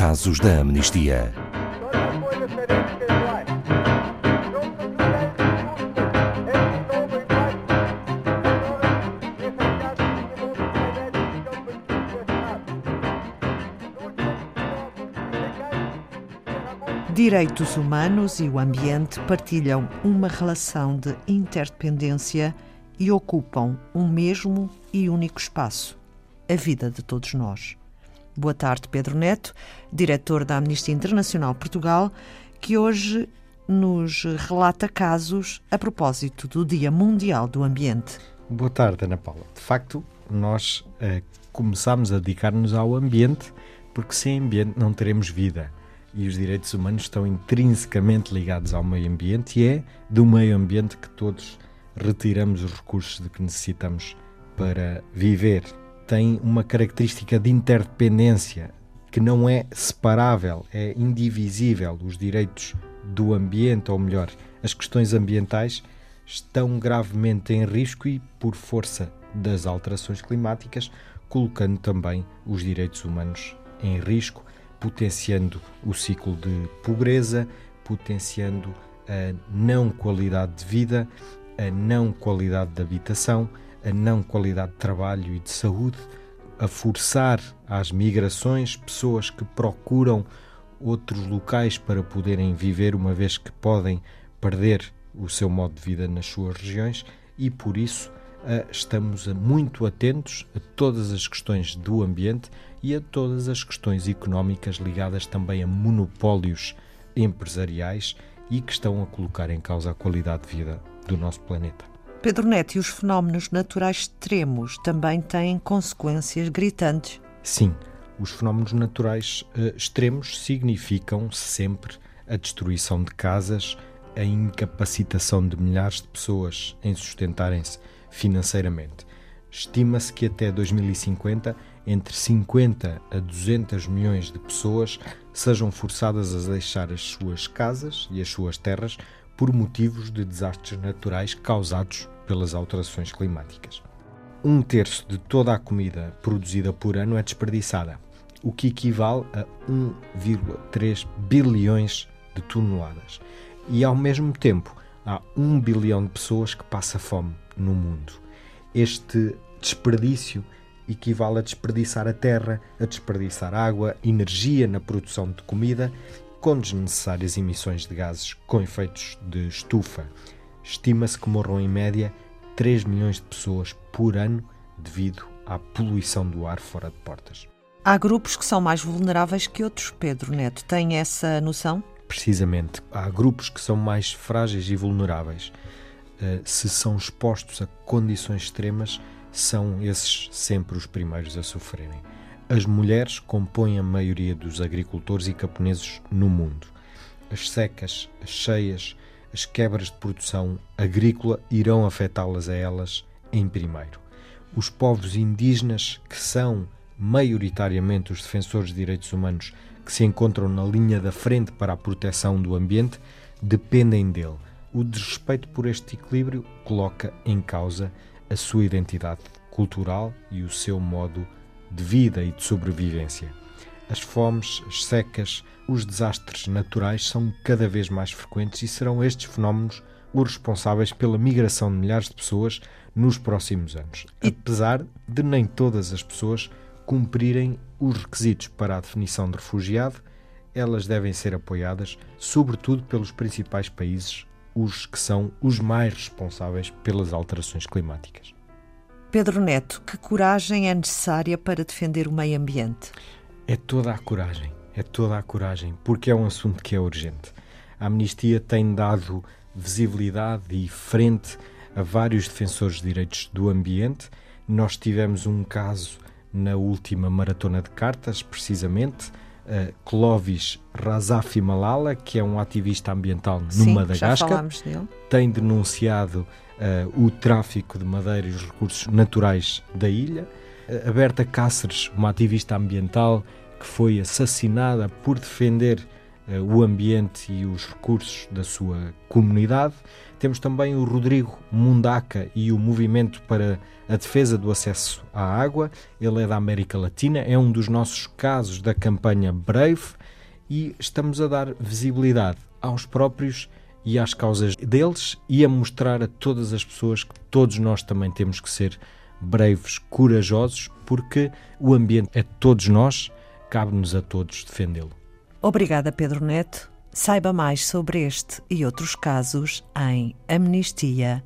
Casos da Amnistia. Direitos humanos e o ambiente partilham uma relação de interdependência e ocupam um mesmo e único espaço a vida de todos nós. Boa tarde, Pedro Neto, diretor da Amnistia Internacional Portugal, que hoje nos relata casos a propósito do Dia Mundial do Ambiente. Boa tarde, Ana Paula. De facto, nós eh, começámos a dedicar-nos ao ambiente porque sem ambiente não teremos vida e os direitos humanos estão intrinsecamente ligados ao meio ambiente e é do meio ambiente que todos retiramos os recursos de que necessitamos para viver. Tem uma característica de interdependência que não é separável, é indivisível. Os direitos do ambiente, ou melhor, as questões ambientais, estão gravemente em risco e, por força das alterações climáticas, colocando também os direitos humanos em risco potenciando o ciclo de pobreza, potenciando a não qualidade de vida, a não qualidade de habitação, a não qualidade de trabalho e de saúde, a forçar às migrações pessoas que procuram outros locais para poderem viver, uma vez que podem perder o seu modo de vida nas suas regiões, e por isso estamos muito atentos a todas as questões do ambiente e a todas as questões económicas ligadas também a monopólios empresariais e que estão a colocar em causa a qualidade de vida do nosso planeta. Pedro Neto, e os fenómenos naturais extremos também têm consequências gritantes? Sim, os fenómenos naturais uh, extremos significam sempre a destruição de casas, a incapacitação de milhares de pessoas em sustentarem-se financeiramente. Estima-se que até 2050 entre 50 a 200 milhões de pessoas sejam forçadas a deixar as suas casas e as suas terras por motivos de desastres naturais causados pelas alterações climáticas. Um terço de toda a comida produzida por ano é desperdiçada, o que equivale a 1,3 bilhões de toneladas. E ao mesmo tempo, há 1 bilhão de pessoas que passa fome no mundo. Este desperdício equivale a desperdiçar a terra, a desperdiçar água, energia na produção de comida, com desnecessárias emissões de gases com efeitos de estufa. Estima-se que morram em média 3 milhões de pessoas por ano devido à poluição do ar fora de portas. Há grupos que são mais vulneráveis que outros, Pedro Neto. Tem essa noção? Precisamente. Há grupos que são mais frágeis e vulneráveis. Uh, se são expostos a condições extremas, são esses sempre os primeiros a sofrerem. As mulheres compõem a maioria dos agricultores e camponeses no mundo. As secas, as cheias, as quebras de produção agrícola irão afetá-las a elas em primeiro. Os povos indígenas, que são maioritariamente os defensores de direitos humanos que se encontram na linha da frente para a proteção do ambiente, dependem dele. O desrespeito por este equilíbrio coloca em causa a sua identidade cultural e o seu modo de vida e de sobrevivência. As fomes, as secas, os desastres naturais são cada vez mais frequentes e serão estes fenómenos os responsáveis pela migração de milhares de pessoas nos próximos anos, apesar de nem todas as pessoas cumprirem os requisitos para a definição de refugiado, elas devem ser apoiadas, sobretudo pelos principais países os que são os mais responsáveis pelas alterações climáticas. Pedro Neto, que coragem é necessária para defender o meio ambiente? É toda a coragem, é toda a coragem, porque é um assunto que é urgente. A amnistia tem dado visibilidade e frente a vários defensores de direitos do ambiente. Nós tivemos um caso na última maratona de cartas, precisamente, uh, Clovis Razafi Malala, que é um ativista ambiental no Sim, Madagascar, tem denunciado uh, o tráfico de madeira e os recursos naturais da ilha. Uh, a Berta Cáceres, uma ativista ambiental que foi assassinada por defender o ambiente e os recursos da sua comunidade. Temos também o Rodrigo Mundaca e o Movimento para a Defesa do Acesso à Água. Ele é da América Latina, é um dos nossos casos da campanha Brave e estamos a dar visibilidade aos próprios e às causas deles e a mostrar a todas as pessoas que todos nós também temos que ser breves, corajosos, porque o ambiente é de todos nós, cabe-nos a todos defendê-lo. Obrigada, Pedro Neto. Saiba mais sobre este e outros casos em amnistia.pt.